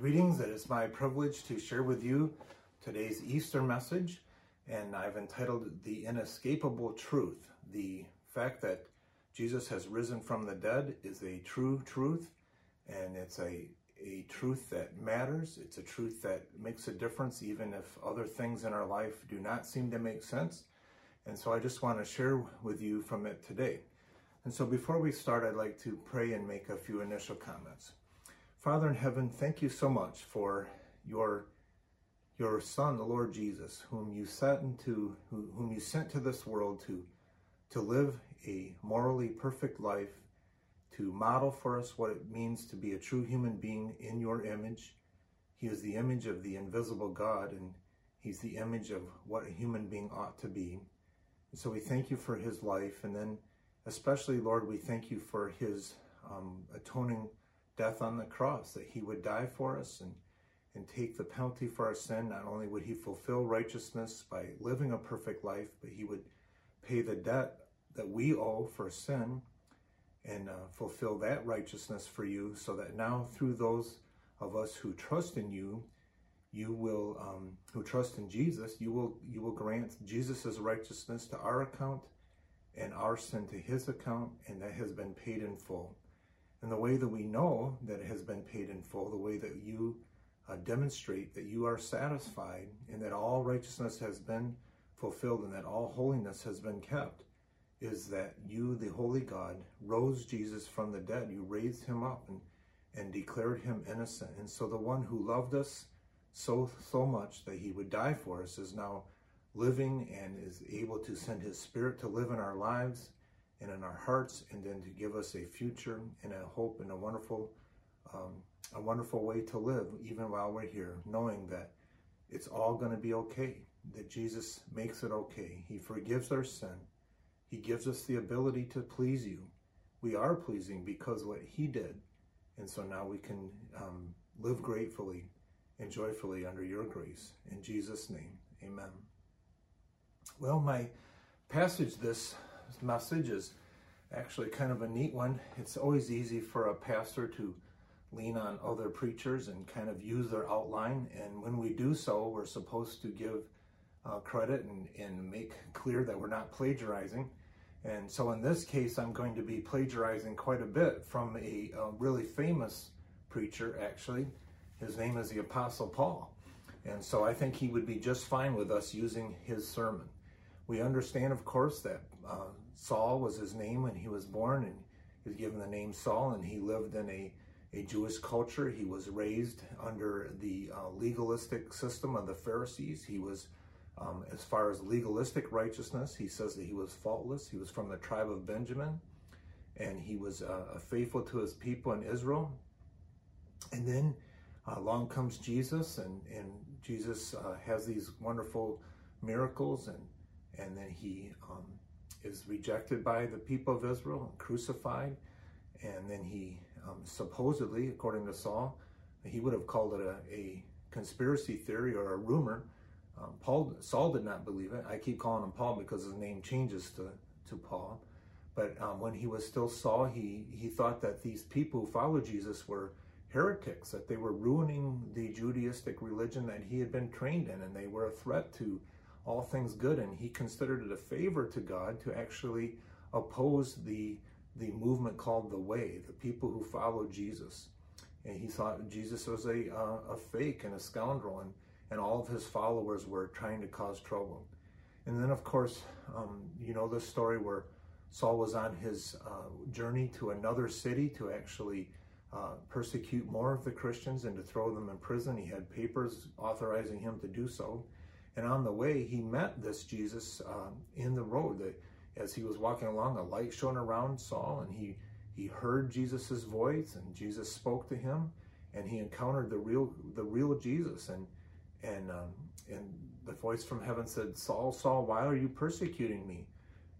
Greetings, it is my privilege to share with you today's Easter message, and I've entitled The Inescapable Truth. The fact that Jesus has risen from the dead is a true truth, and it's a, a truth that matters. It's a truth that makes a difference, even if other things in our life do not seem to make sense. And so I just want to share with you from it today. And so before we start, I'd like to pray and make a few initial comments. Father in heaven, thank you so much for your your son, the Lord Jesus, whom you sent into whom you sent to this world to to live a morally perfect life, to model for us what it means to be a true human being in your image. He is the image of the invisible God, and he's the image of what a human being ought to be. And so we thank you for his life, and then especially, Lord, we thank you for his um, atoning death on the cross, that he would die for us and, and take the penalty for our sin. Not only would he fulfill righteousness by living a perfect life, but he would pay the debt that we owe for sin and uh, fulfill that righteousness for you so that now through those of us who trust in you, you will, um, who trust in Jesus, you will, you will grant Jesus' righteousness to our account and our sin to his account, and that has been paid in full. And the way that we know that it has been paid in full, the way that you uh, demonstrate that you are satisfied and that all righteousness has been fulfilled and that all holiness has been kept, is that you, the holy God, rose Jesus from the dead. You raised him up and, and declared him innocent. And so the one who loved us so, so much that he would die for us is now living and is able to send his spirit to live in our lives and in our hearts, and then to give us a future and a hope and a wonderful, um, a wonderful way to live, even while we're here, knowing that it's all going to be okay. That Jesus makes it okay. He forgives our sin. He gives us the ability to please you. We are pleasing because what He did, and so now we can um, live gratefully and joyfully under Your grace. In Jesus' name, Amen. Well, my passage this message is actually kind of a neat one. It's always easy for a pastor to lean on other preachers and kind of use their outline. And when we do so, we're supposed to give uh, credit and, and make clear that we're not plagiarizing. And so in this case, I'm going to be plagiarizing quite a bit from a, a really famous preacher, actually. His name is the Apostle Paul. And so I think he would be just fine with us using his sermon. We understand, of course, that uh, Saul was his name when he was born, and he was given the name Saul, and he lived in a, a Jewish culture. He was raised under the uh, legalistic system of the Pharisees. He was, um, as far as legalistic righteousness, he says that he was faultless. He was from the tribe of Benjamin, and he was uh, faithful to his people in Israel. And then uh, along comes Jesus, and, and Jesus uh, has these wonderful miracles and and then he um, is rejected by the people of Israel and crucified. And then he um, supposedly, according to Saul, he would have called it a, a conspiracy theory or a rumor. Um, Paul Saul did not believe it. I keep calling him Paul because his name changes to, to Paul. But um, when he was still Saul, he, he thought that these people who followed Jesus were heretics, that they were ruining the Judaistic religion that he had been trained in, and they were a threat to all things good, and he considered it a favor to God to actually oppose the the movement called the Way, the people who followed Jesus. And he thought Jesus was a uh, a fake and a scoundrel, and and all of his followers were trying to cause trouble. And then, of course, um, you know the story where Saul was on his uh, journey to another city to actually uh, persecute more of the Christians and to throw them in prison. He had papers authorizing him to do so. And on the way, he met this Jesus um, in the road. That as he was walking along, a light shone around Saul, and he he heard Jesus's voice, and Jesus spoke to him, and he encountered the real the real Jesus, and and um, and the voice from heaven said, "Saul, Saul, why are you persecuting me?"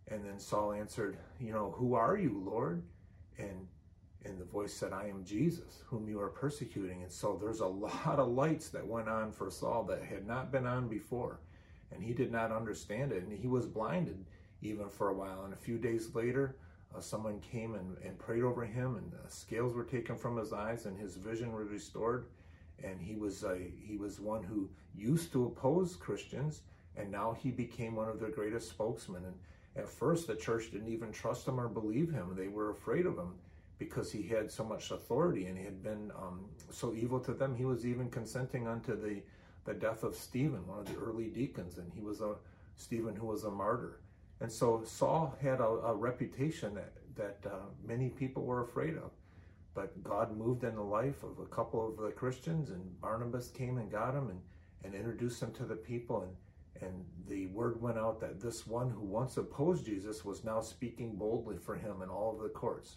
And then Saul answered, "You know, who are you, Lord?" And and the voice said, I am Jesus, whom you are persecuting. And so there's a lot of lights that went on for Saul that had not been on before. And he did not understand it. And he was blinded even for a while. And a few days later, uh, someone came and, and prayed over him, and the scales were taken from his eyes, and his vision was restored. and he was a he was one who used to oppose Christians, and now he became one of their greatest spokesmen. And at first, the church didn't even trust him or believe him; they were afraid of him because he had so much authority and he had been um, so evil to them. He was even consenting unto the the death of Stephen, one of the early deacons, and he was a Stephen who was a martyr. And so Saul had a, a reputation that that uh, many people were afraid of. But God moved in the life of a couple of the Christians, and Barnabas came and got him and, and introduced him to the people. And, and the word went out that this one who once opposed Jesus was now speaking boldly for him in all of the courts.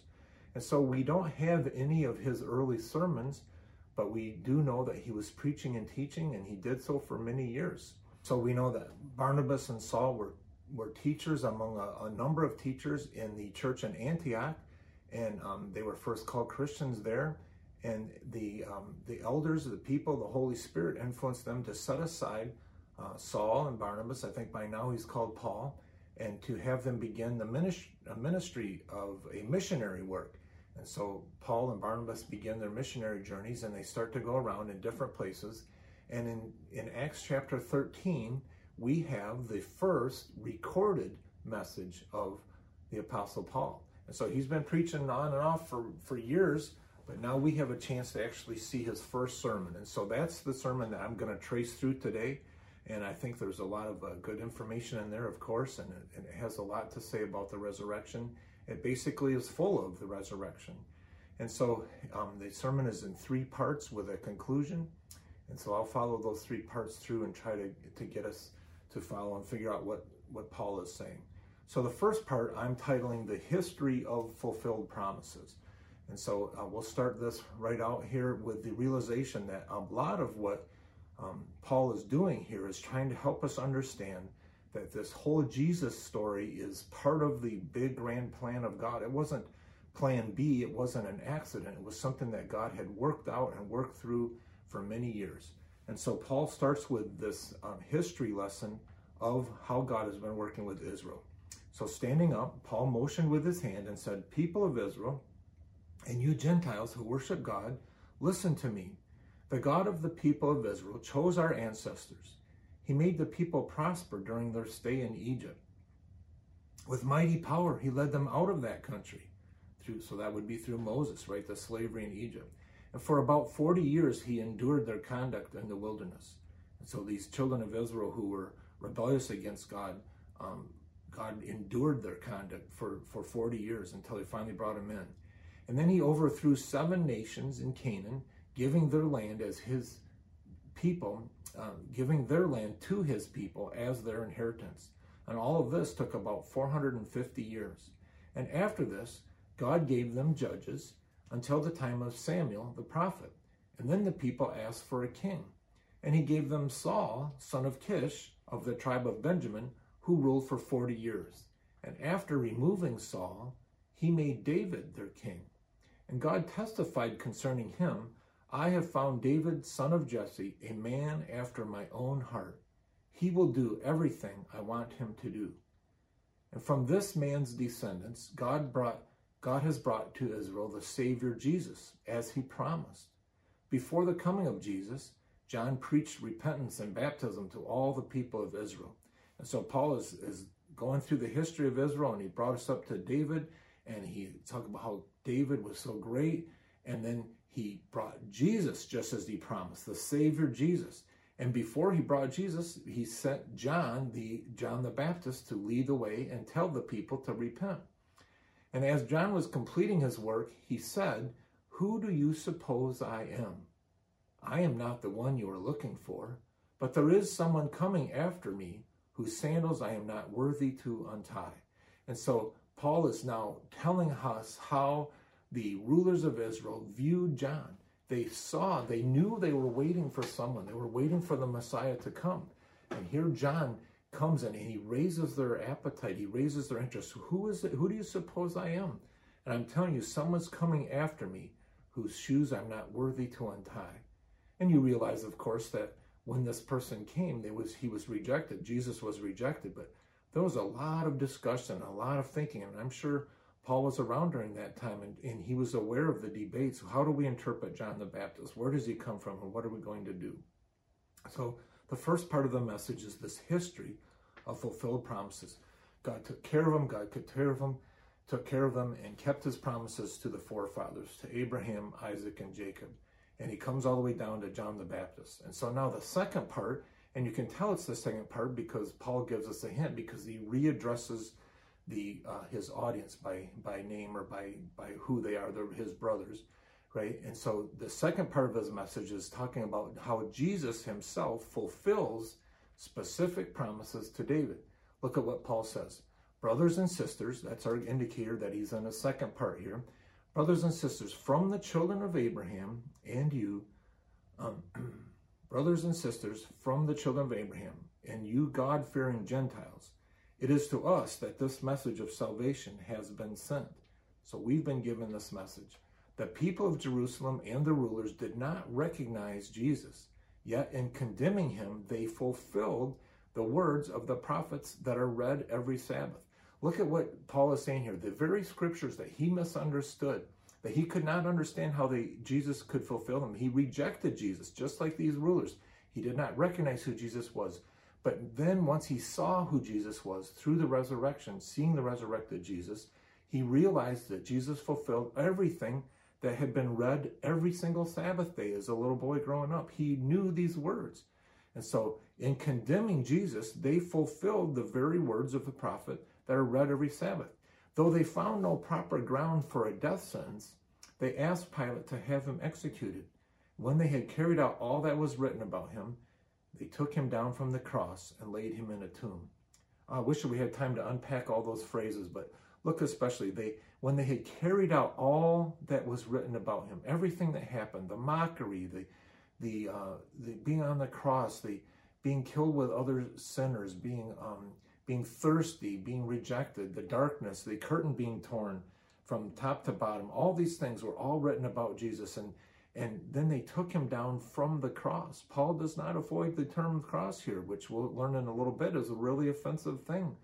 And so we don't have any of his early sermons, but we do know that he was preaching and teaching, and he did so for many years. So we know that Barnabas and Saul were, were teachers among a, a number of teachers in the church in Antioch and um, they were first called Christians there. And the um, the elders, the people, the Holy Spirit influenced them to set aside uh, Saul and Barnabas. I think by now he's called Paul, and to have them begin the ministry, ministry of a missionary work. And so Paul and Barnabas begin their missionary journeys, and they start to go around in different places. And in in Acts chapter 13, we have the first recorded message of the Apostle Paul. And so he's been preaching on and off for, for years, but now we have a chance to actually see his first sermon. And so that's the sermon that I'm going to trace through today. And I think there's a lot of uh, good information in there, of course, and it, and it has a lot to say about the resurrection. It basically is full of the resurrection. And so um, the sermon is in three parts with a conclusion. And so I'll follow those three parts through and try to, to get us to follow and figure out what, what Paul is saying. So the first part I'm titling The History of Fulfilled Promises. And so uh, we'll start this right out here with the realization that a lot of what um, Paul is doing here is trying to help us understand that this whole Jesus story is part of the big grand plan of God. It wasn't plan B, it wasn't an accident. It was something that God had worked out and worked through for many years. And so Paul starts with this um, history lesson of how God has been working with Israel. So standing up, Paul motioned with his hand and said, People of Israel, and you Gentiles who worship God, listen to me. The God of the people of Israel chose our ancestors. He made the people prosper during their stay in Egypt. With mighty power, he led them out of that country. Through, so that would be through Moses, right? The slavery in Egypt. And for about 40 years, he endured their conduct in the wilderness. And so these children of Israel who were rebellious against God um, God endured their conduct for, for 40 years until he finally brought them in. And then he overthrew seven nations in Canaan, giving their land as his people, uh, giving their land to his people as their inheritance. And all of this took about 450 years. And after this, God gave them judges until the time of Samuel the prophet. And then the people asked for a king. And he gave them Saul, son of Kish, of the tribe of Benjamin, who ruled for 40 years. And after removing Saul, he made David their king. And God testified concerning him I have found David, son of Jesse, a man after my own heart. He will do everything I want him to do. And from this man's descendants, God brought God has brought to Israel the Savior Jesus, as he promised. Before the coming of Jesus, John preached repentance and baptism to all the people of Israel. And so Paul is, is going through the history of Israel and he brought us up to David and he talked about how David was so great. And then he brought Jesus just as he promised, the Savior Jesus. And before he brought Jesus, he sent John, the John the Baptist, to lead the way and tell the people to repent. And as John was completing his work, he said, Who do you suppose I am? I am not the one you are looking for, but there is someone coming after me whose sandals I am not worthy to untie. And so Paul is now telling us how the rulers of Israel viewed John. They saw, they knew they were waiting for someone. They were waiting for the Messiah to come. And here John comes in and he raises their appetite, he raises their interest. Who is it? Who do you suppose I am? And I'm telling you, someone's coming after me whose shoes I'm not worthy to untie. And you realize, of course, that when this person came, was he was rejected. Jesus was rejected, but there was a lot of discussion, a lot of thinking, and I'm sure Paul was around during that time and, and he was aware of the debates. How do we interpret John the Baptist? Where does he come from and what are we going to do? So the first part of the message is this history of fulfilled promises. God took care of them, God took care of them, took care of them, and kept his promises to the forefathers, to Abraham, Isaac, and Jacob. And he comes all the way down to John the Baptist. And so now the second part, and you can tell it's the second part because Paul gives us a hint because he readdresses the uh, his audience by by name or by by who they are, they're his brothers, right? And so the second part of his message is talking about how Jesus himself fulfills specific promises to David. Look at what Paul says. Brothers and sisters, that's our indicator that he's in a second part here. Brothers and sisters, from the children of Abraham and you, um, brothers and sisters, from the children of Abraham and you God fearing Gentiles, it is to us that this message of salvation has been sent. So we've been given this message. The people of Jerusalem and the rulers did not recognize Jesus, yet in condemning him, they fulfilled the words of the prophets that are read every Sabbath. Look at what Paul is saying here. The very scriptures that he misunderstood, that he could not understand how they, Jesus could fulfill them. He rejected Jesus, just like these rulers. He did not recognize who Jesus was. But then once he saw who Jesus was through the resurrection, seeing the resurrected Jesus, he realized that Jesus fulfilled everything that had been read every single Sabbath day as a little boy growing up. He knew these words. And so, in condemning Jesus, they fulfilled the very words of the prophet that are read every Sabbath. Though they found no proper ground for a death sentence, they asked Pilate to have him executed. When they had carried out all that was written about him, they took him down from the cross and laid him in a tomb. I wish we had time to unpack all those phrases, but look especially they when they had carried out all that was written about him, everything that happened, the mockery, the the, uh, the being on the cross, the being killed with other sinners, being um, being thirsty, being rejected, the darkness, the curtain being torn from top to bottom, all these things were all written about Jesus and and then they took him down from the cross. Paul does not avoid the term cross here, which we'll learn in a little bit is a really offensive thing.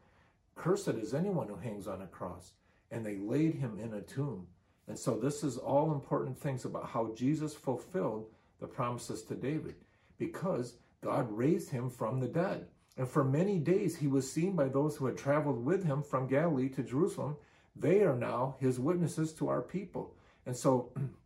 Cursed is anyone who hangs on a cross. And they laid him in a tomb. And so this is all important things about how Jesus fulfilled the promises to David because God raised him from the dead. And for many days he was seen by those who had traveled with him from Galilee to Jerusalem. They are now his witnesses to our people. And so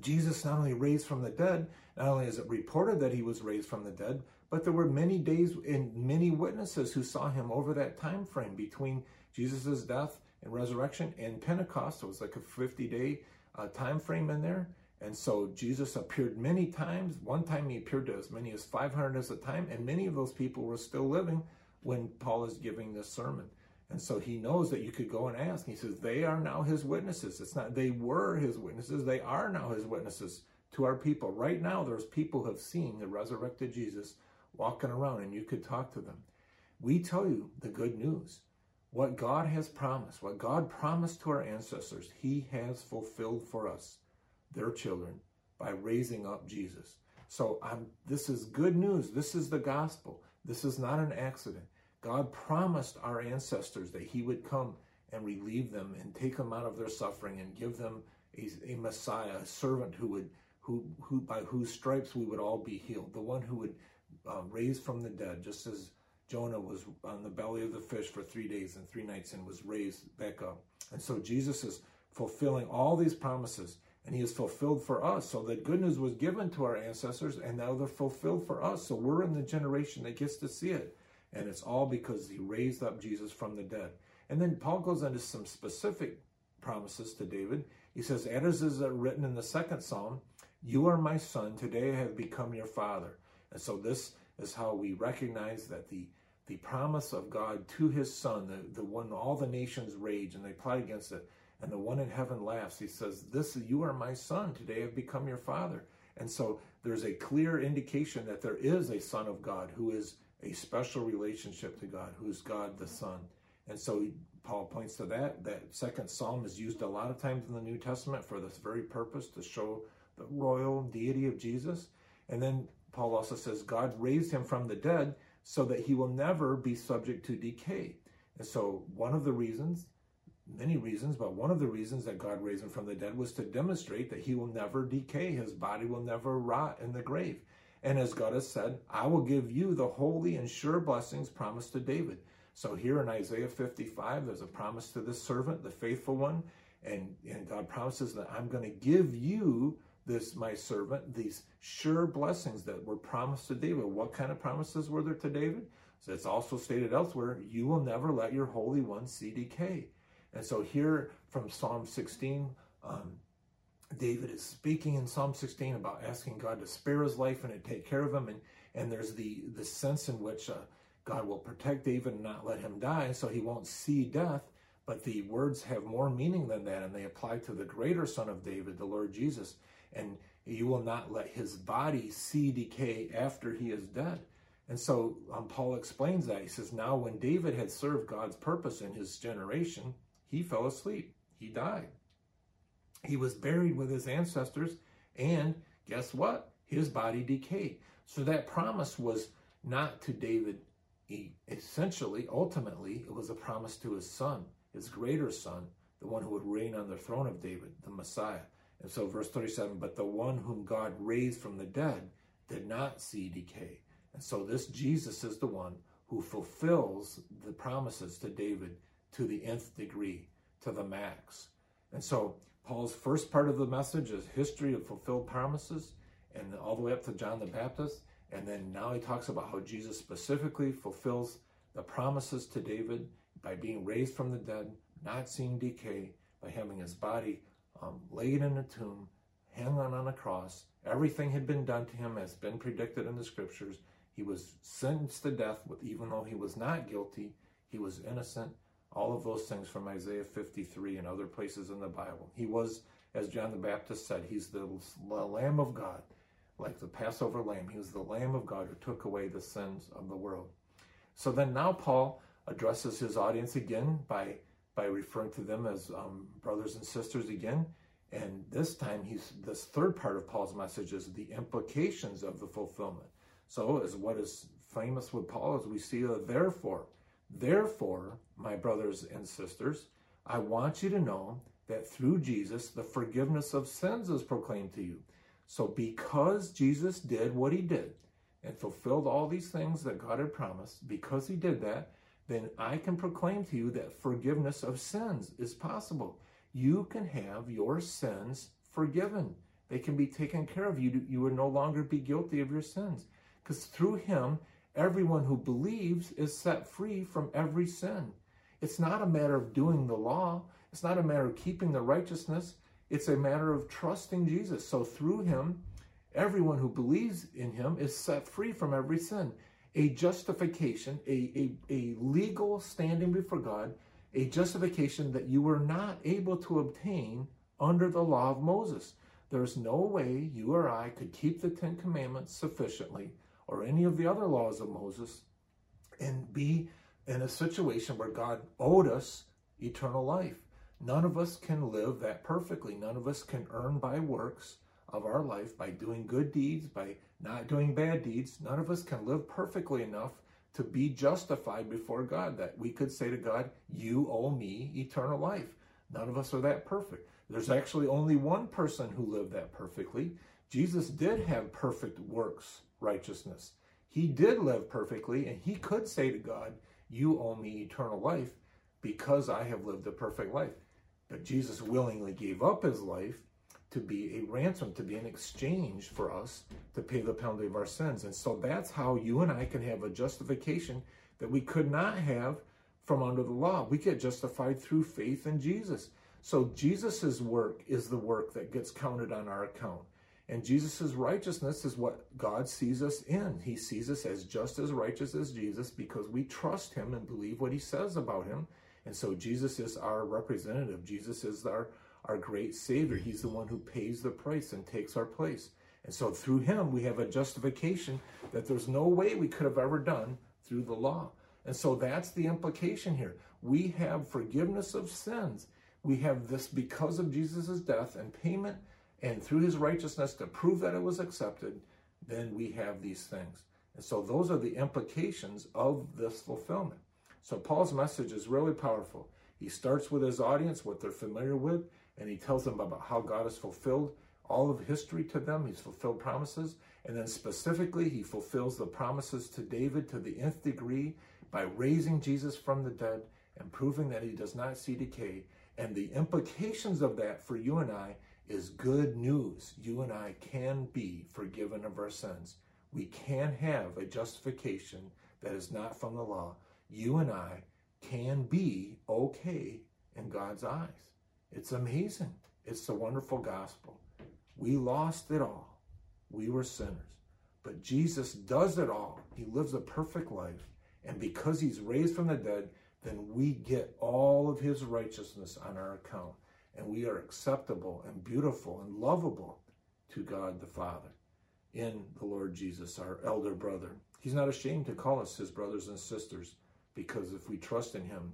Jesus not only raised from the dead, not only is it reported that he was raised from the dead, but there were many days and many witnesses who saw him over that time frame between Jesus' death and resurrection and Pentecost. It was like a 50 day uh, time frame in there. And so Jesus appeared many times. One time he appeared to as many as 500 at a time, and many of those people were still living when Paul is giving this sermon. And so he knows that you could go and ask. He says, they are now his witnesses. It's not, they were his witnesses. They are now his witnesses to our people. Right now, there's people who have seen the resurrected Jesus walking around and you could talk to them. We tell you the good news. What God has promised, what God promised to our ancestors, he has fulfilled for us, their children, by raising up Jesus. So um, this is good news. This is the gospel. This is not an accident. God promised our ancestors that he would come and relieve them and take them out of their suffering and give them a, a Messiah, a servant who would, who, who, by whose stripes we would all be healed, the one who would uh, raise from the dead, just as Jonah was on the belly of the fish for three days and three nights and was raised back up. And so Jesus is fulfilling all these promises and he is fulfilled for us. So that good news was given to our ancestors and now they're fulfilled for us. So we're in the generation that gets to see it. And it's all because he raised up Jesus from the dead. And then Paul goes into some specific promises to David. He says, and As is written in the second psalm, You are my son, today I have become your father. And so this is how we recognize that the the promise of God to his son, the, the one all the nations rage and they plot against it, and the one in heaven laughs. He says, This you are my son, today I've become your father. And so there's a clear indication that there is a son of God who is a special relationship to God, who's God the Son. And so Paul points to that. That second psalm is used a lot of times in the New Testament for this very purpose to show the royal deity of Jesus. And then Paul also says God raised him from the dead so that he will never be subject to decay. And so one of the reasons many reasons, but one of the reasons that God raised him from the dead was to demonstrate that he will never decay. His body will never rot in the grave. And as God has said, I will give you the holy and sure blessings promised to David. So here in Isaiah 55, there's a promise to this servant, the faithful one. And, and God promises that I'm going to give you this, my servant, these sure blessings that were promised to David. What kind of promises were there to David? So it's also stated elsewhere, you will never let your Holy One see decay. And so here from Psalm 16, um, David is speaking in Psalm 16 about asking God to spare his life and to take care of him. And, and there's the, the sense in which uh, God will protect David and not let him die, so he won't see death. But the words have more meaning than that, and they apply to the greater Son of David, the Lord Jesus. And you will not let his body see decay after he is dead. And so um, Paul explains that. He says, Now, when David had served God's purpose in his generation, he fell asleep. He died. He was buried with his ancestors, and guess what? His body decayed. So that promise was not to David essentially, ultimately, it was a promise to his son, his greater son, the one who would reign on the throne of David, the Messiah. And so, verse 37 But the one whom God raised from the dead did not see decay. And so, this Jesus is the one who fulfills the promises to David to the nth degree, to the max. And so, Paul's first part of the message is history of fulfilled promises, and all the way up to John the Baptist. And then now he talks about how Jesus specifically fulfills the promises to David by being raised from the dead, not seeing decay, by having his body um, laid in a tomb, hung on, on a cross. Everything had been done to him as been predicted in the scriptures. He was sentenced to death, with, even though he was not guilty, he was innocent. All of those things from Isaiah 53 and other places in the Bible. He was, as John the Baptist said, he's the Lamb of God like the Passover lamb. He was the Lamb of God who took away the sins of the world. So then now Paul addresses his audience again by by referring to them as um, brothers and sisters again. And this time, he's this third part of Paul's message is the implications of the fulfillment. So, as what is famous with Paul is we see a therefore. Therefore, my brothers and sisters, I want you to know that through Jesus, the forgiveness of sins is proclaimed to you. So, because Jesus did what he did and fulfilled all these things that God had promised, because he did that, then I can proclaim to you that forgiveness of sins is possible. You can have your sins forgiven. They can be taken care of. You, you will no longer be guilty of your sins. Because through him, everyone who believes is set free from every sin. It's not a matter of doing the law. It's not a matter of keeping the righteousness. It's a matter of trusting Jesus. So through him, everyone who believes in him is set free from every sin. A justification, a, a, a legal standing before God, a justification that you were not able to obtain under the law of Moses. There's no way you or I could keep the Ten Commandments sufficiently or any of the other laws of Moses and be in a situation where God owed us eternal life. None of us can live that perfectly. None of us can earn by works of our life, by doing good deeds, by not doing bad deeds. None of us can live perfectly enough to be justified before God that we could say to God, You owe me eternal life. None of us are that perfect. There's actually only one person who lived that perfectly. Jesus did have perfect works righteousness. He did live perfectly, and he could say to God, You owe me eternal life because I have lived a perfect life. But Jesus willingly gave up his life to be a ransom, to be an exchange for us to pay the penalty of our sins. And so that's how you and I can have a justification that we could not have from under the law. We get justified through faith in Jesus. So Jesus' work is the work that gets counted on our account. And Jesus' righteousness is what God sees us in. He sees us as just as righteous as Jesus because we trust him and believe what he says about him and so Jesus is our representative. Jesus is our, our great Savior. He's the one who pays the price and takes our place. And so through him, we have a justification that there's no way we could have ever done through the law. And so that's the implication here. We have forgiveness of sins. We have this because of Jesus' death and payment, and through his righteousness to prove that it was accepted, then we have these things. And so those are the implications of this fulfillment. So Paul's message is really powerful. He starts with his audience, what they're familiar with, and he tells them about how God has fulfilled all of history to them. He's fulfilled promises. And then specifically, he fulfills the promises to David to the nth degree by raising Jesus from the dead and proving that he does not see decay. And the implications of that for you and I is good news. You and I can be forgiven of our sins. We can have a justification that is not from the law. You and I can be okay in God's eyes. It's amazing. It's the wonderful gospel. We lost it all. We were sinners. But Jesus does it all. He lives a perfect life. And because he's raised from the dead, then we get all of his righteousness on our account. And we are acceptable and beautiful and lovable to God the Father in the Lord Jesus, our elder brother. He's not ashamed to call us his brothers and sisters because if we trust in him,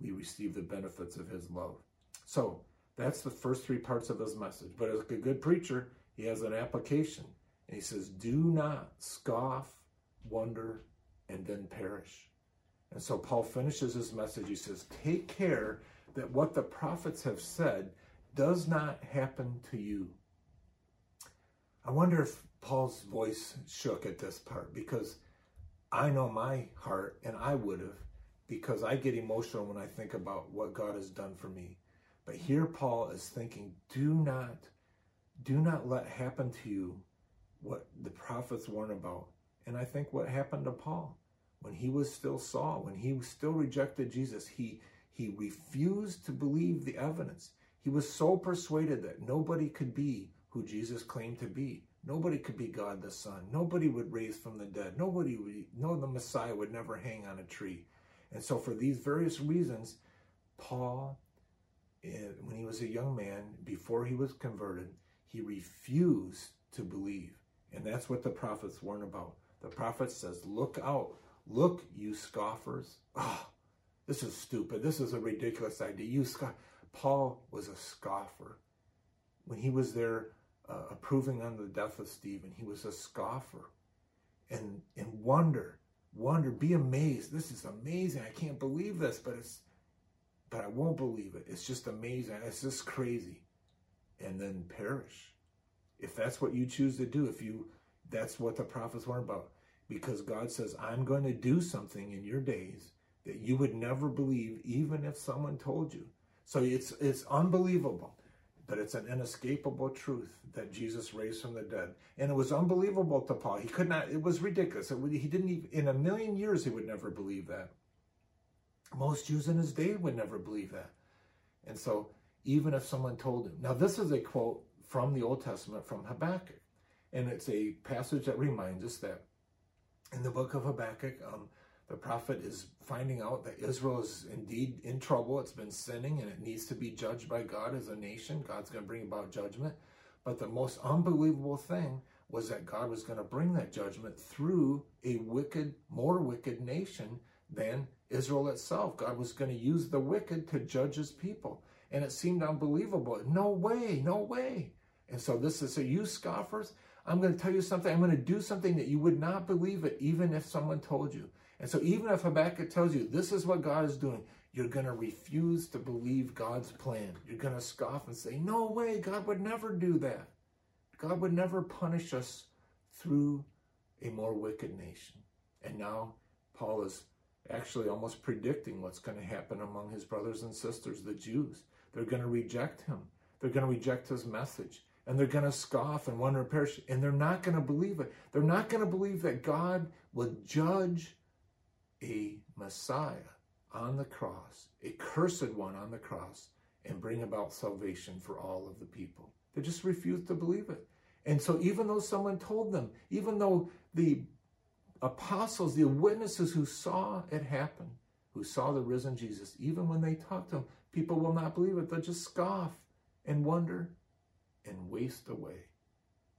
we receive the benefits of his love. So that's the first three parts of his message. But as a good preacher, he has an application. And he says, Do not scoff, wonder, and then perish. And so Paul finishes his message. He says, Take care that what the prophets have said does not happen to you. I wonder if Paul's voice shook at this part because I know my heart, and I would have, because I get emotional when I think about what God has done for me. But here Paul is thinking, do not, do not let happen to you what the prophets warn about. And I think what happened to Paul when he was still Saul, when he still rejected Jesus, he he refused to believe the evidence. He was so persuaded that nobody could be who Jesus claimed to be. Nobody could be God the Son. Nobody would raise from the dead. Nobody would, no, the Messiah would never hang on a tree. And so, for these various reasons, Paul eh, when he was a young man, before he was converted, he refused to believe. And that's what the prophets warn about. The prophet says, Look out. Look, you scoffers. Oh, this is stupid. This is a ridiculous idea. You scoff. Paul was a scoffer. When he was there uh, approving on the death of Stephen, he was a scoffer. And, and wonder, wonder, be amazed. This is amazing. I can't believe this, but it's but I won't believe it. It's just amazing. It's just crazy. And then perish. If that's what you choose to do, if you, that's what the prophets warn about. Because God says, I'm going to do something in your days that you would never believe, even if someone told you. So it's, it's unbelievable, but it's an inescapable truth that Jesus raised from the dead. And it was unbelievable to Paul. He could not, it was ridiculous. It, he didn't even, in a million years, he would never believe that. Most Jews in his day would never believe that. And so, even if someone told him, now this is a quote from the Old Testament from Habakkuk, and it's a passage that reminds us that in the book of Habakkuk, um, the prophet is finding out that Israel is indeed in trouble. It's been sinning and it needs to be judged by God as a nation. God's going to bring about judgment. But the most unbelievable thing was that God was going to bring that judgment through a wicked, more wicked nation than Israel itself. God was going to use the wicked to judge his people. And it seemed unbelievable. No way, no way. And so this is, so you scoffers, I'm going to tell you something. I'm going to do something that you would not believe it, even if someone told you. And so even if Habakkuk tells you this is what God is doing, you're going to refuse to believe God's plan. You're going to scoff and say, no way, God would never do that. God would never punish us through a more wicked nation. And now Paul is actually almost predicting what's going to happen among his brothers and sisters, the Jews. They're going to reject him. They're going to reject his message. And they're going to scoff and wonder and perish. And they're not going to believe it. They're not going to believe that God would judge a Messiah on the cross, a cursed one on the cross, and bring about salvation for all of the people. They just refuse to believe it. And so, even though someone told them, even though the apostles, the witnesses who saw it happen, who saw the risen Jesus, even when they talk to him, people will not believe it. They'll just scoff and wonder and waste away.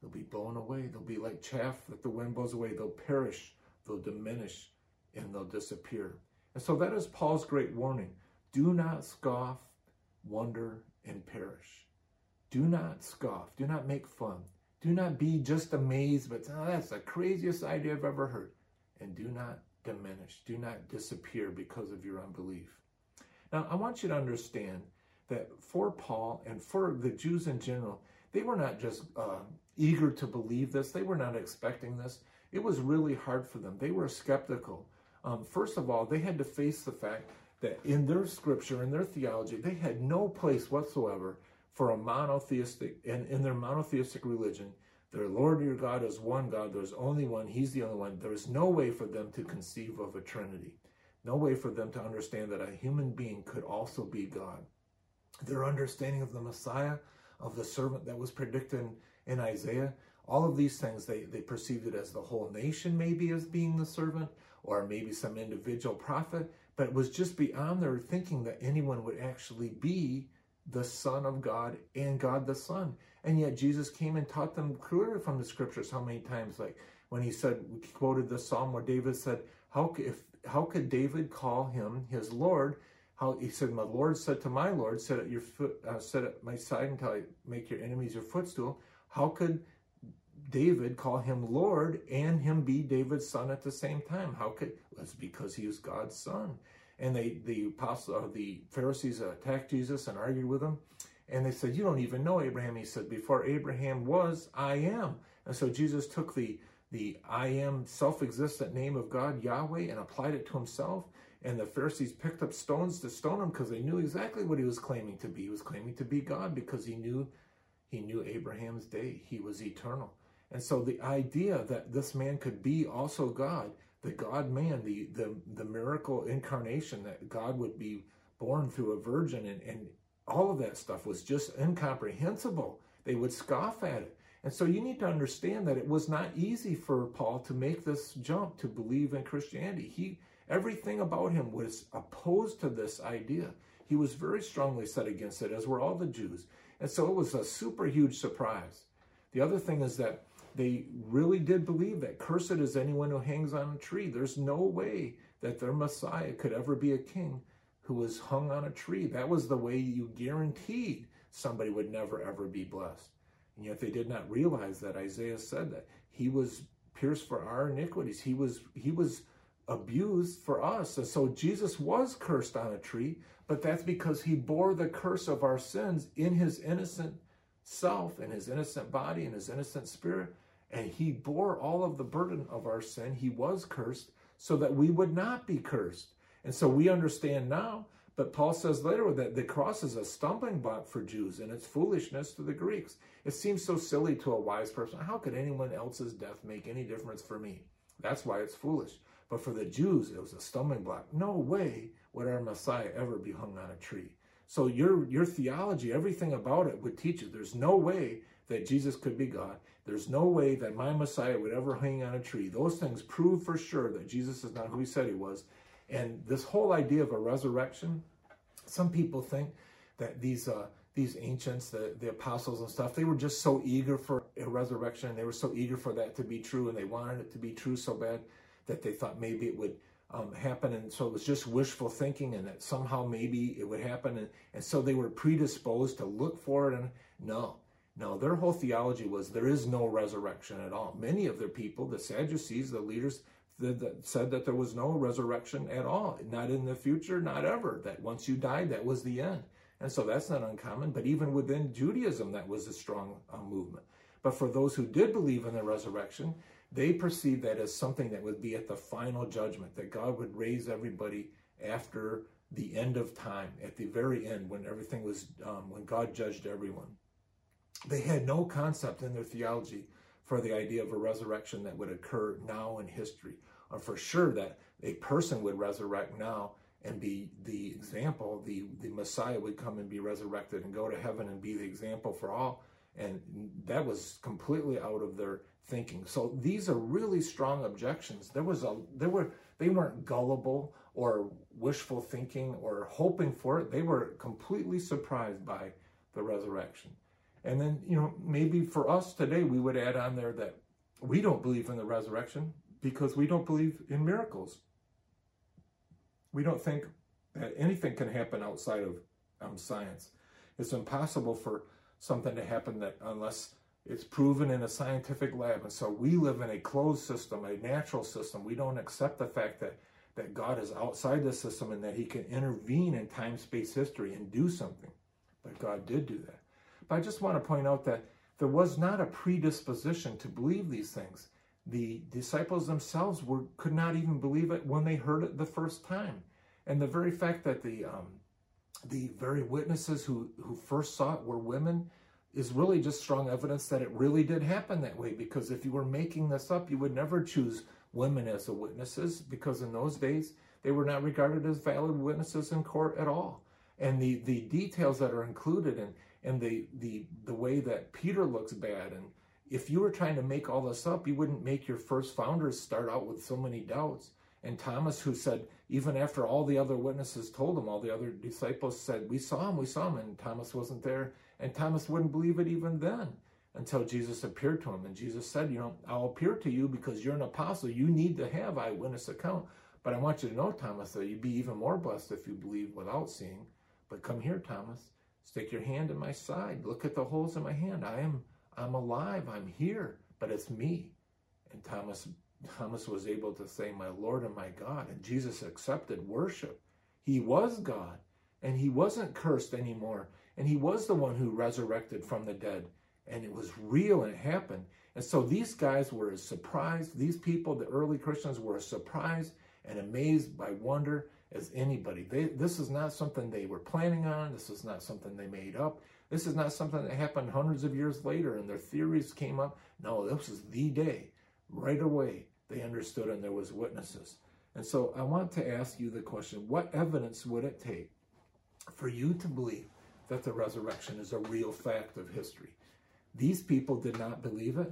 They'll be blown away. They'll be like chaff that the wind blows away. They'll perish, they'll diminish, and they'll disappear. And so that is Paul's great warning. Do not scoff, wonder, and perish. Do not scoff. Do not make fun. Do not be just amazed, but oh, that's the craziest idea I've ever heard. And do not diminish. Do not disappear because of your unbelief. Now, I want you to understand that for Paul and for the Jews in general, they were not just uh, eager to believe this, they were not expecting this. It was really hard for them. They were skeptical. Um, first of all, they had to face the fact that in their scripture, in their theology, they had no place whatsoever for a monotheistic, and in their monotheistic religion, their Lord your God is one God, there's only one, He's the only one. There is no way for them to conceive of a Trinity, no way for them to understand that a human being could also be God. Their understanding of the Messiah, of the servant that was predicted in, in Isaiah, all of these things, they, they perceived it as the whole nation maybe as being the servant, or maybe some individual prophet, but it was just beyond their thinking that anyone would actually be the Son of God and God the Son. And yet Jesus came and taught them clearly from the scriptures how many times, like when he said, he quoted the psalm where David said, how, if, how could David call him his Lord? How he said, my Lord said to my Lord, sit at your foot, uh, at my side until I make your enemies your footstool. How could David call him Lord and him be David's son at the same time? How could? It's because he was God's son. And they, the apostle, or the Pharisees attacked Jesus and argued with him. And they said, You don't even know Abraham. He said, Before Abraham was, I am. And so Jesus took the, the I am self existent name of God, Yahweh, and applied it to himself. And the Pharisees picked up stones to stone him because they knew exactly what he was claiming to be. He was claiming to be God because he knew he knew Abraham's day. He was eternal. And so the idea that this man could be also God, the God man, the, the, the miracle incarnation, that God would be born through a virgin and, and all of that stuff was just incomprehensible. They would scoff at it. And so you need to understand that it was not easy for Paul to make this jump to believe in Christianity. He everything about him was opposed to this idea. He was very strongly set against it, as were all the Jews. And so it was a super huge surprise. The other thing is that they really did believe that cursed is anyone who hangs on a tree. There's no way that their Messiah could ever be a king who was hung on a tree. That was the way you guaranteed somebody would never ever be blessed. And yet they did not realize that Isaiah said that he was pierced for our iniquities. He was he was abused for us. And so Jesus was cursed on a tree, but that's because he bore the curse of our sins in his innocent self, in his innocent body, in his innocent spirit and he bore all of the burden of our sin. He was cursed so that we would not be cursed. And so we understand now, but Paul says later that the cross is a stumbling block for Jews and it's foolishness to the Greeks. It seems so silly to a wise person. How could anyone else's death make any difference for me? That's why it's foolish. But for the Jews, it was a stumbling block. No way would our Messiah ever be hung on a tree. So your your theology, everything about it would teach you there's no way that Jesus could be God. There's no way that my Messiah would ever hang on a tree. Those things prove for sure that Jesus is not who he said he was. And this whole idea of a resurrection, some people think that these uh, these ancients, the, the apostles and stuff, they were just so eager for a resurrection. They were so eager for that to be true, and they wanted it to be true so bad that they thought maybe it would um, happen. And so it was just wishful thinking, and that somehow maybe it would happen. And, and so they were predisposed to look for it. And no, no, their whole theology was there is no resurrection at all. Many of their people, the Sadducees, the leaders, that said that there was no resurrection at all, not in the future, not ever. That once you died, that was the end. And so that's not uncommon. But even within Judaism, that was a strong uh, movement. But for those who did believe in the resurrection, they perceived that as something that would be at the final judgment, that God would raise everybody after the end of time, at the very end, when everything was, um, when God judged everyone. They had no concept in their theology for the idea of a resurrection that would occur now in history, or for sure that a person would resurrect now and be the example, the, the Messiah would come and be resurrected and go to heaven and be the example for all. And that was completely out of their thinking. So these are really strong objections. There was a there were they weren't gullible or wishful thinking or hoping for it. They were completely surprised by the resurrection. And then, you know, maybe for us today, we would add on there that we don't believe in the resurrection because we don't believe in miracles. We don't think that anything can happen outside of um, science. It's impossible for something to happen that unless it's proven in a scientific lab. And so we live in a closed system, a natural system. We don't accept the fact that that God is outside the system and that he can intervene in time space history and do something. But God did do that. But I just want to point out that there was not a predisposition to believe these things. The disciples themselves were could not even believe it when they heard it the first time. And the very fact that the um, the very witnesses who, who first saw it were women is really just strong evidence that it really did happen that way. Because if you were making this up, you would never choose women as the witnesses because in those days they were not regarded as valid witnesses in court at all. And the, the details that are included and, and the, the, the way that Peter looks bad and if you were trying to make all this up, you wouldn't make your first founders start out with so many doubts. And Thomas, who said, even after all the other witnesses told him, all the other disciples said, We saw him, we saw him. And Thomas wasn't there. And Thomas wouldn't believe it even then until Jesus appeared to him. And Jesus said, You know, I'll appear to you because you're an apostle. You need to have eyewitness account. But I want you to know, Thomas, that you'd be even more blessed if you believe without seeing. But come here, Thomas. Stick your hand in my side. Look at the holes in my hand. I am I'm alive. I'm here. But it's me. And Thomas Thomas was able to say, My Lord and my God. And Jesus accepted worship. He was God. And he wasn't cursed anymore. And he was the one who resurrected from the dead and it was real and it happened. And so these guys were surprised, these people, the early Christians, were surprised and amazed by wonder as anybody. They, this is not something they were planning on. This is not something they made up. This is not something that happened hundreds of years later and their theories came up. No, this was the day. Right away, they understood and there was witnesses. And so I want to ask you the question, what evidence would it take for you to believe that the resurrection is a real fact of history? These people did not believe it.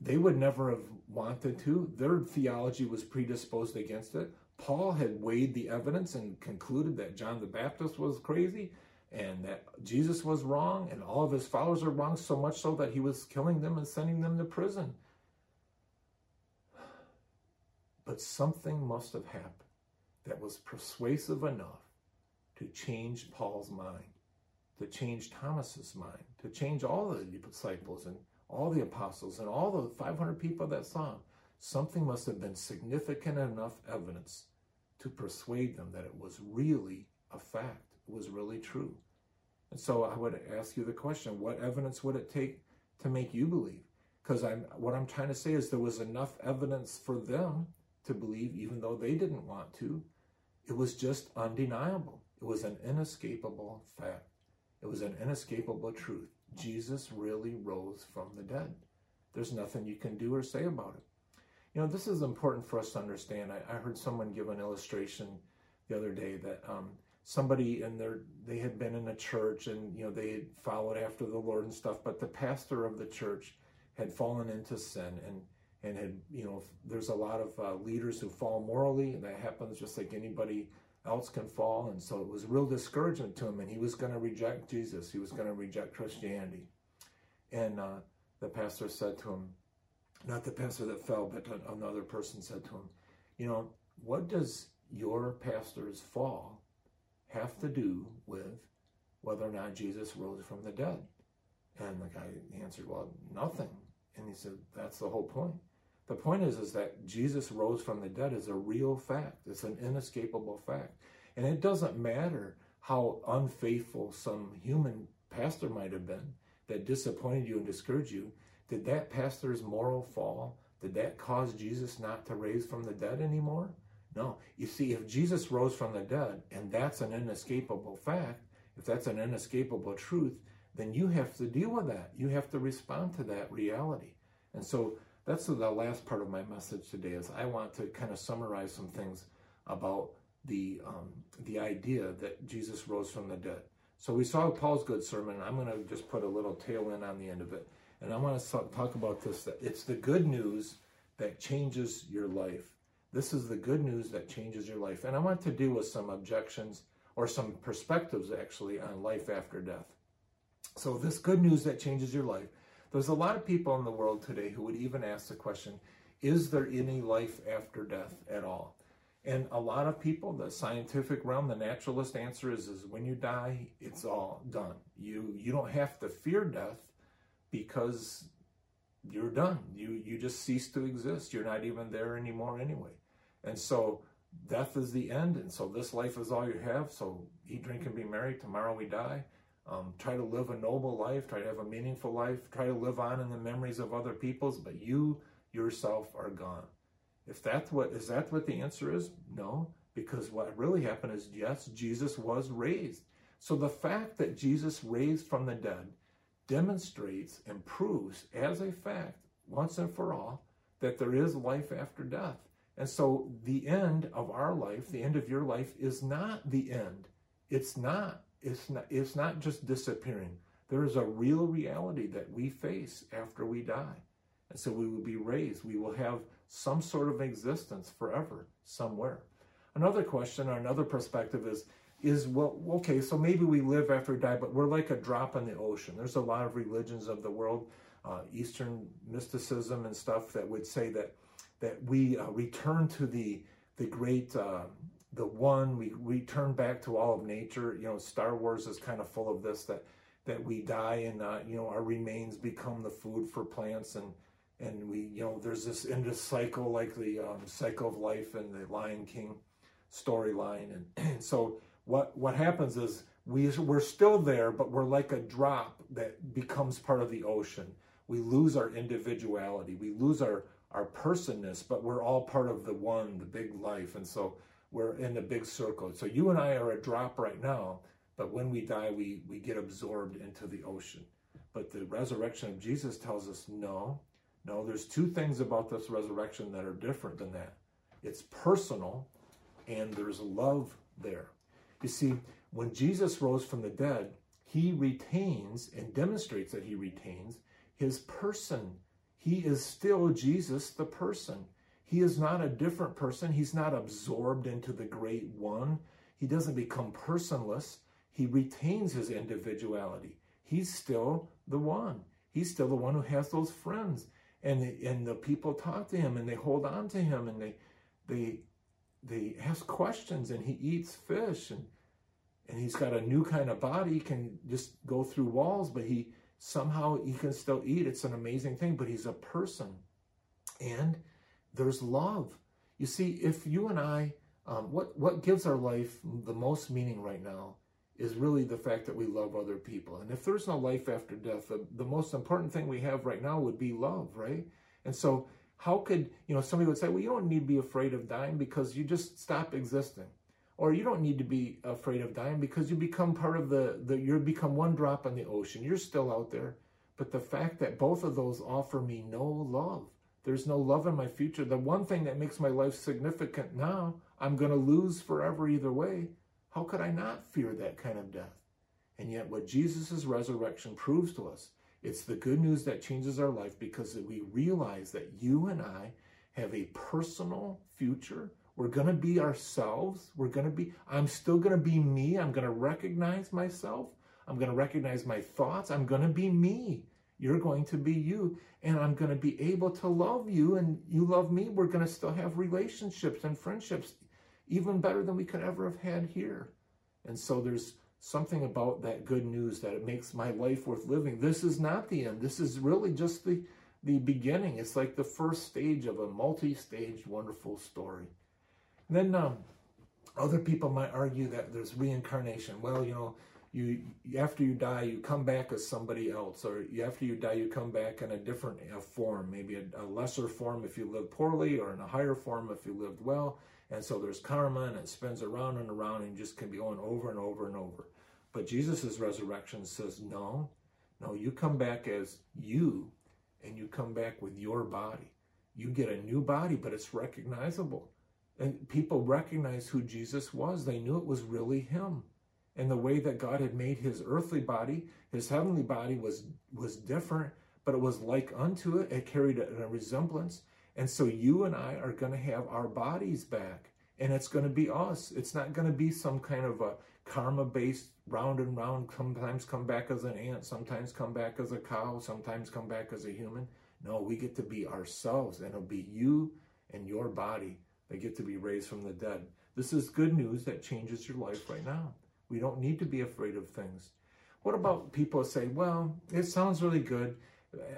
They would never have wanted to. Their theology was predisposed against it. Paul had weighed the evidence and concluded that John the Baptist was crazy and that Jesus was wrong and all of his followers are wrong, so much so that he was killing them and sending them to prison. But something must have happened that was persuasive enough to change Paul's mind to change Thomas's mind, to change all the disciples and all the apostles and all the 500 people that saw him. Something must have been significant enough evidence to persuade them that it was really a fact, it was really true. And so I would ask you the question, what evidence would it take to make you believe? Because I'm what I'm trying to say is there was enough evidence for them to believe even though they didn't want to. It was just undeniable. It was an inescapable fact. It was an inescapable truth. Jesus really rose from the dead. There's nothing you can do or say about it. You know, this is important for us to understand. I, I heard someone give an illustration the other day that um, somebody in their they had been in a church and you know they had followed after the Lord and stuff, but the pastor of the church had fallen into sin and and had you know there's a lot of uh, leaders who fall morally and that happens just like anybody else can fall. And so it was real discouragement to him, and he was going to reject Jesus. He was going to reject Christianity. And uh, the pastor said to him, not the pastor that fell, but another person said to him, You know, what does your pastor's fall have to do with whether or not Jesus rose from the dead? And the guy answered, Well, nothing. And he said, That's the whole point. The point is, is that Jesus rose from the dead is a real fact. It's an inescapable fact. And it doesn't matter how unfaithful some human pastor might have been that disappointed you and discouraged you. Did that pastor's moral fall, did that cause Jesus not to raise from the dead anymore? No. You see, if Jesus rose from the dead, and that's an inescapable fact, if that's an inescapable truth, then you have to deal with that. You have to respond to that reality. And so that's the last part of my message today is I want to kind of summarize some things about the um, the idea that Jesus rose from the dead. So we saw Paul's good sermon. I'm going to just put a little tail in on the end of it, and I want to talk about this. That it's the good news that changes your life. This is the good news that changes your life, and I want to deal with some objections or some perspectives actually on life after death. So this good news that changes your life there's a lot of people in the world today who would even ask the question, is there any life after death at all? And a lot of people, the scientific realm, the naturalist answer is, is when you die, it's all done. You you don't have to fear death because you're done. You you just cease to exist. You're not even there anymore anyway. And so death is the end, and so this life is all you have. So eat, drink, and be merry. Tomorrow we die. Um, try to live a noble life. Try to have a meaningful life. Try to live on in the memories of other people's, but you yourself are gone. If that's what is that what the answer is? No, because what really happened is yes, Jesus was raised. So the fact that Jesus raised from the dead demonstrates and proves as a fact once and for all that there is life after death. And so the end of our life, the end of your life is not the end. It's not. It's not it's not just disappearing. There is a real reality that we face after we die. And so we will be raised. We will have some sort of existence forever somewhere. Another question or another perspective is is well okay so maybe we live after we die but we're like a drop in the ocean. There's a lot of religions of the world uh, eastern mysticism and stuff that would say that that we uh, return to the the great uh, the one we return back to all of nature. You know star wars is kind of full of this that that we die and uh, you know our remains become the food for plants and and we you know there's this this cycle like the um, cycle of life and the lion king storyline. And, and so what what happens is we we're still there but we're like a drop that becomes part of the ocean. We lose our individuality. We lose our our personness but we're all part of the one the big life. And so we're in the big circle. So you and i are a drop right now but when we die we we get absorbed into the ocean. But the resurrection of jesus tells us no no there's two things about this resurrection that are different than that. It's personal and there's love there you see, when Jesus rose from the dead, he retains and demonstrates that he retains his person. He is still Jesus, the person. He is not a different person. He's not absorbed into the great one. He doesn't become personless. He retains his individuality. He's still the one. He's still the one who has those friends. And the, and the people talk to him and they hold on to him and they they they ask questions and he eats fish and and he's got a new kind of body. He can just go through walls but he somehow he can still eat. It's an amazing thing but he's a person. And there's love. You see if you and i um, what what gives our life the most meaning right now is really the fact that we love other people. And if there's no life after death the, the most important thing we have right now would be love right? And so how could, you know, somebody would say, well, you don't need to be afraid of dying because you just stop existing. Or you don't need to be afraid of dying because you become part of the, the you become one drop in the ocean. You're still out there. But the fact that both of those offer me no love, there's no love in my future. The one thing that makes my life significant now, I'm going to lose forever either way. How could I not fear that kind of death? And yet, what Jesus' resurrection proves to us it's the good news that changes our life because we realize that you and I have a personal future. We're going to be ourselves. We're going to be, I'm still going to be me. I'm going to recognize myself. I'm going to recognize my thoughts. I'm going to be me. You're going to be you. And I'm going to be able to love you and you love me. We're going to still have relationships and friendships even better than we could ever have had here. And so there's something about that good news that it makes my life worth living. This is not the end. This is really just the the beginning. It's like the first stage of a multi-staged wonderful story. And then um, other people might argue that there's reincarnation. Well, you know, you after you die, you come back as somebody else, or after you die, you come back in a different uh, form, maybe a, a lesser form if you live poorly, or in a higher form if you lived well. And so there's karma, and it spins around and around, and just can be going over and over and over. But Jesus' resurrection says, no, no, you come back as you, and you come back with your body. You get a new body, but it's recognizable. And people recognize who Jesus was. They knew it was really him. And the way that God had made his earthly body, his heavenly body was was different, but it was like unto it. It carried a, a resemblance. And so you and I are going to have our bodies back. And it's going to be us. It's not going to be some kind of a karma based round and round, sometimes come back as an ant, sometimes come back as a cow, sometimes come back as a human. No, we get to be ourselves, and it'll be you and your body that get to be raised from the dead. This is good news that changes your life right now. We don't need to be afraid of things. What about people say, well, it sounds really good,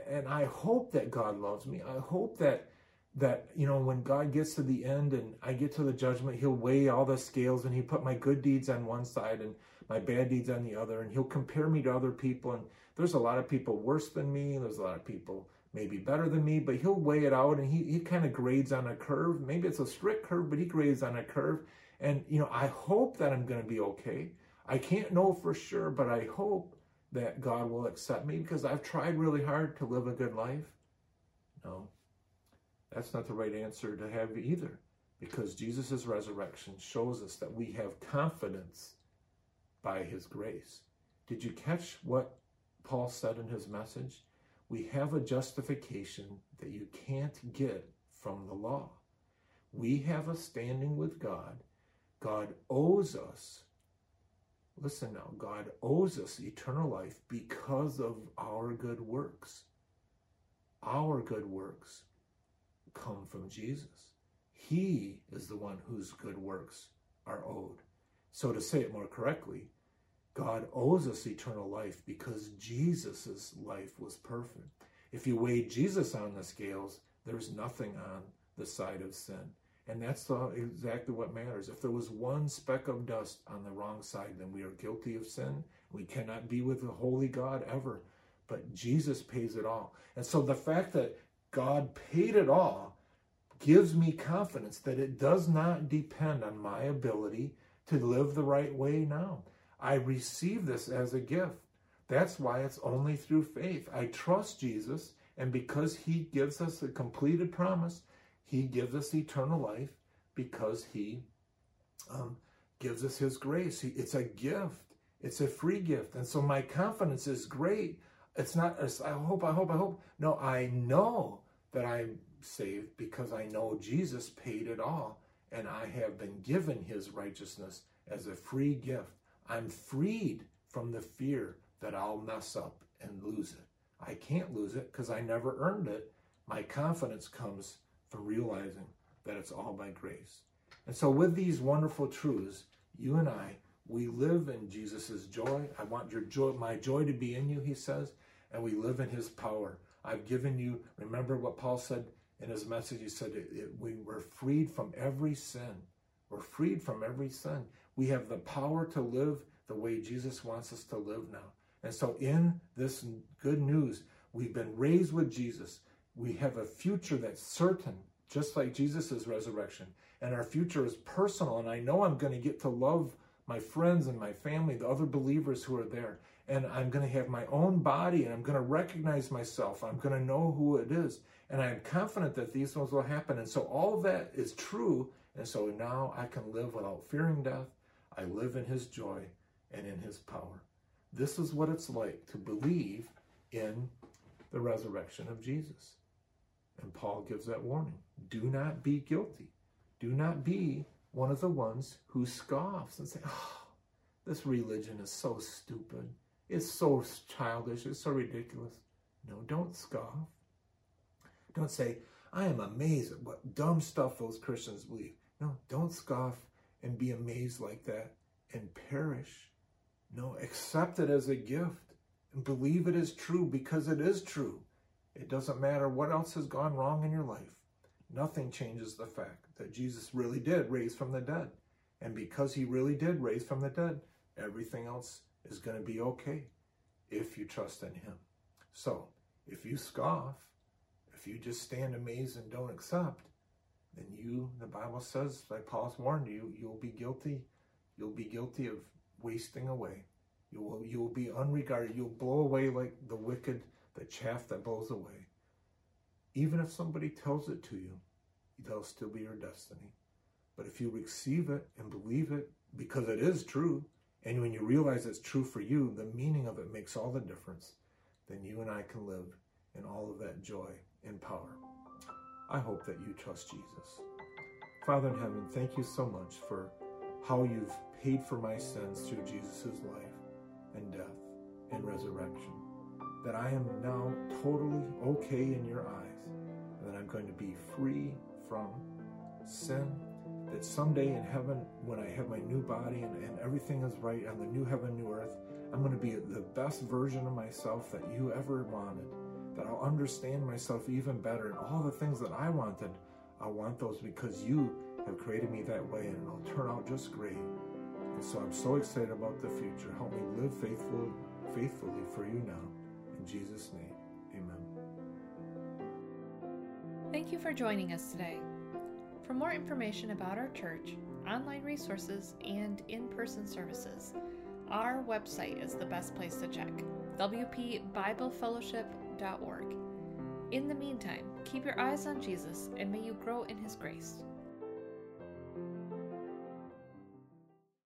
and I hope that God loves me. I hope that that, you know, when God gets to the end and I get to the judgment, he'll weigh all the scales and he put my good deeds on one side and my bad deeds on the other. And he'll compare me to other people. And there's a lot of people worse than me. There's a lot of people maybe better than me, but he'll weigh it out and he, he kind of grades on a curve. Maybe it's a strict curve, but he grades on a curve. And, you know, I hope that I'm going to be okay. I can't know for sure, but I hope that God will accept me because I've tried really hard to live a good life. No, that's not the right answer to have either because Jesus' resurrection shows us that we have confidence by his grace. Did you catch what Paul said in his message? we have a justification that you can't get from the law. We have a standing with God. God owes us, listen now, God owes us eternal life because of our good works. Our good works come from Jesus. He is the one whose good works are owed. So, to say it more correctly, God owes us eternal life because Jesus' life was perfect. If you weigh Jesus on the scales, there's nothing on the side of sin. And that's the, exactly what matters. If there was one speck of dust on the wrong side, then we are guilty of sin. We cannot be with the holy God ever. But Jesus pays it all. And so the fact that God paid it all gives me confidence that it does not depend on my ability to live the right way now. I receive this as a gift. That's why it's only through faith. I trust Jesus, and because he gives us a completed promise, he gives us eternal life because he um, gives us his grace. He, it's a gift. It's a free gift. And so my confidence is great. It's not, I hope, I hope, I hope. No, I know that I'm saved because I know Jesus paid it all and I have been given his righteousness as a free gift. I'm freed from the fear that I'll mess up and lose it. I can't lose it because I never earned it. My confidence comes from realizing that it's all by grace. And so, with these wonderful truths, you and I, we live in Jesus' joy. I want your joy, my joy to be in you, he says, and we live in his power. I've given you, remember what Paul said in his message? He said, it, it, We were freed from every sin. We're freed from every sin. We have the power to live the way Jesus wants us to live now. And so, in this good news, we've been raised with Jesus. We have a future that's certain, just like Jesus' resurrection. And our future is personal. And I know I'm going to get to love my friends and my family, the other believers who are there. And I'm going to have my own body and I'm going to recognize myself. I'm going to know who it is. And I am confident that these things will happen. And so all of that is true. And so now I can live without fearing death. I live in his joy and in his power. This is what it's like to believe in the resurrection of Jesus. And Paul gives that warning. Do not be guilty. Do not be one of the ones who scoffs and say, oh, this religion is so stupid. It's so childish. It's so ridiculous. No, don't scoff. Don't say, I am amazed at what dumb stuff those Christians believe. No, don't scoff and be amazed like that and perish. No, accept it as a gift and believe it is true because it is true. It doesn't matter what else has gone wrong in your life. Nothing changes the fact that Jesus really did raise from the dead. And because he really did raise from the dead, everything else is going to be okay if you trust in him. So, if you scoff, if you just stand amazed and don't accept, then you, the Bible says, like Paul's warned you, you'll be guilty. You'll be guilty of wasting away. You will, you will be unregarded. You'll blow away like the wicked, the chaff that blows away. Even if somebody tells it to you, that'll still be your destiny. But if you receive it and believe it because it is true, and when you realize it's true for you, the meaning of it makes all the difference, then you and I can live in all of that joy and power. I hope that you trust Jesus. Father in heaven, thank you so much for how you've paid for my sins through Jesus' life and death and resurrection. That I am now totally okay in your eyes. And that I'm going to be free from sin. That someday in heaven, when I have my new body and, and everything is right on the new heaven, new earth, I'm going to be the best version of myself that you ever wanted that I'll understand myself even better and all the things that I wanted. I want those because you have created me that way and it'll turn out just great. And so I'm so excited about the future. Help me live faithful, faithfully for you now. In Jesus' name, amen. Thank you for joining us today. For more information about our church, online resources, and in person services, our website is the best place to check wpbiblefellowship.org. In the meantime, keep your eyes on Jesus and may you grow in his grace.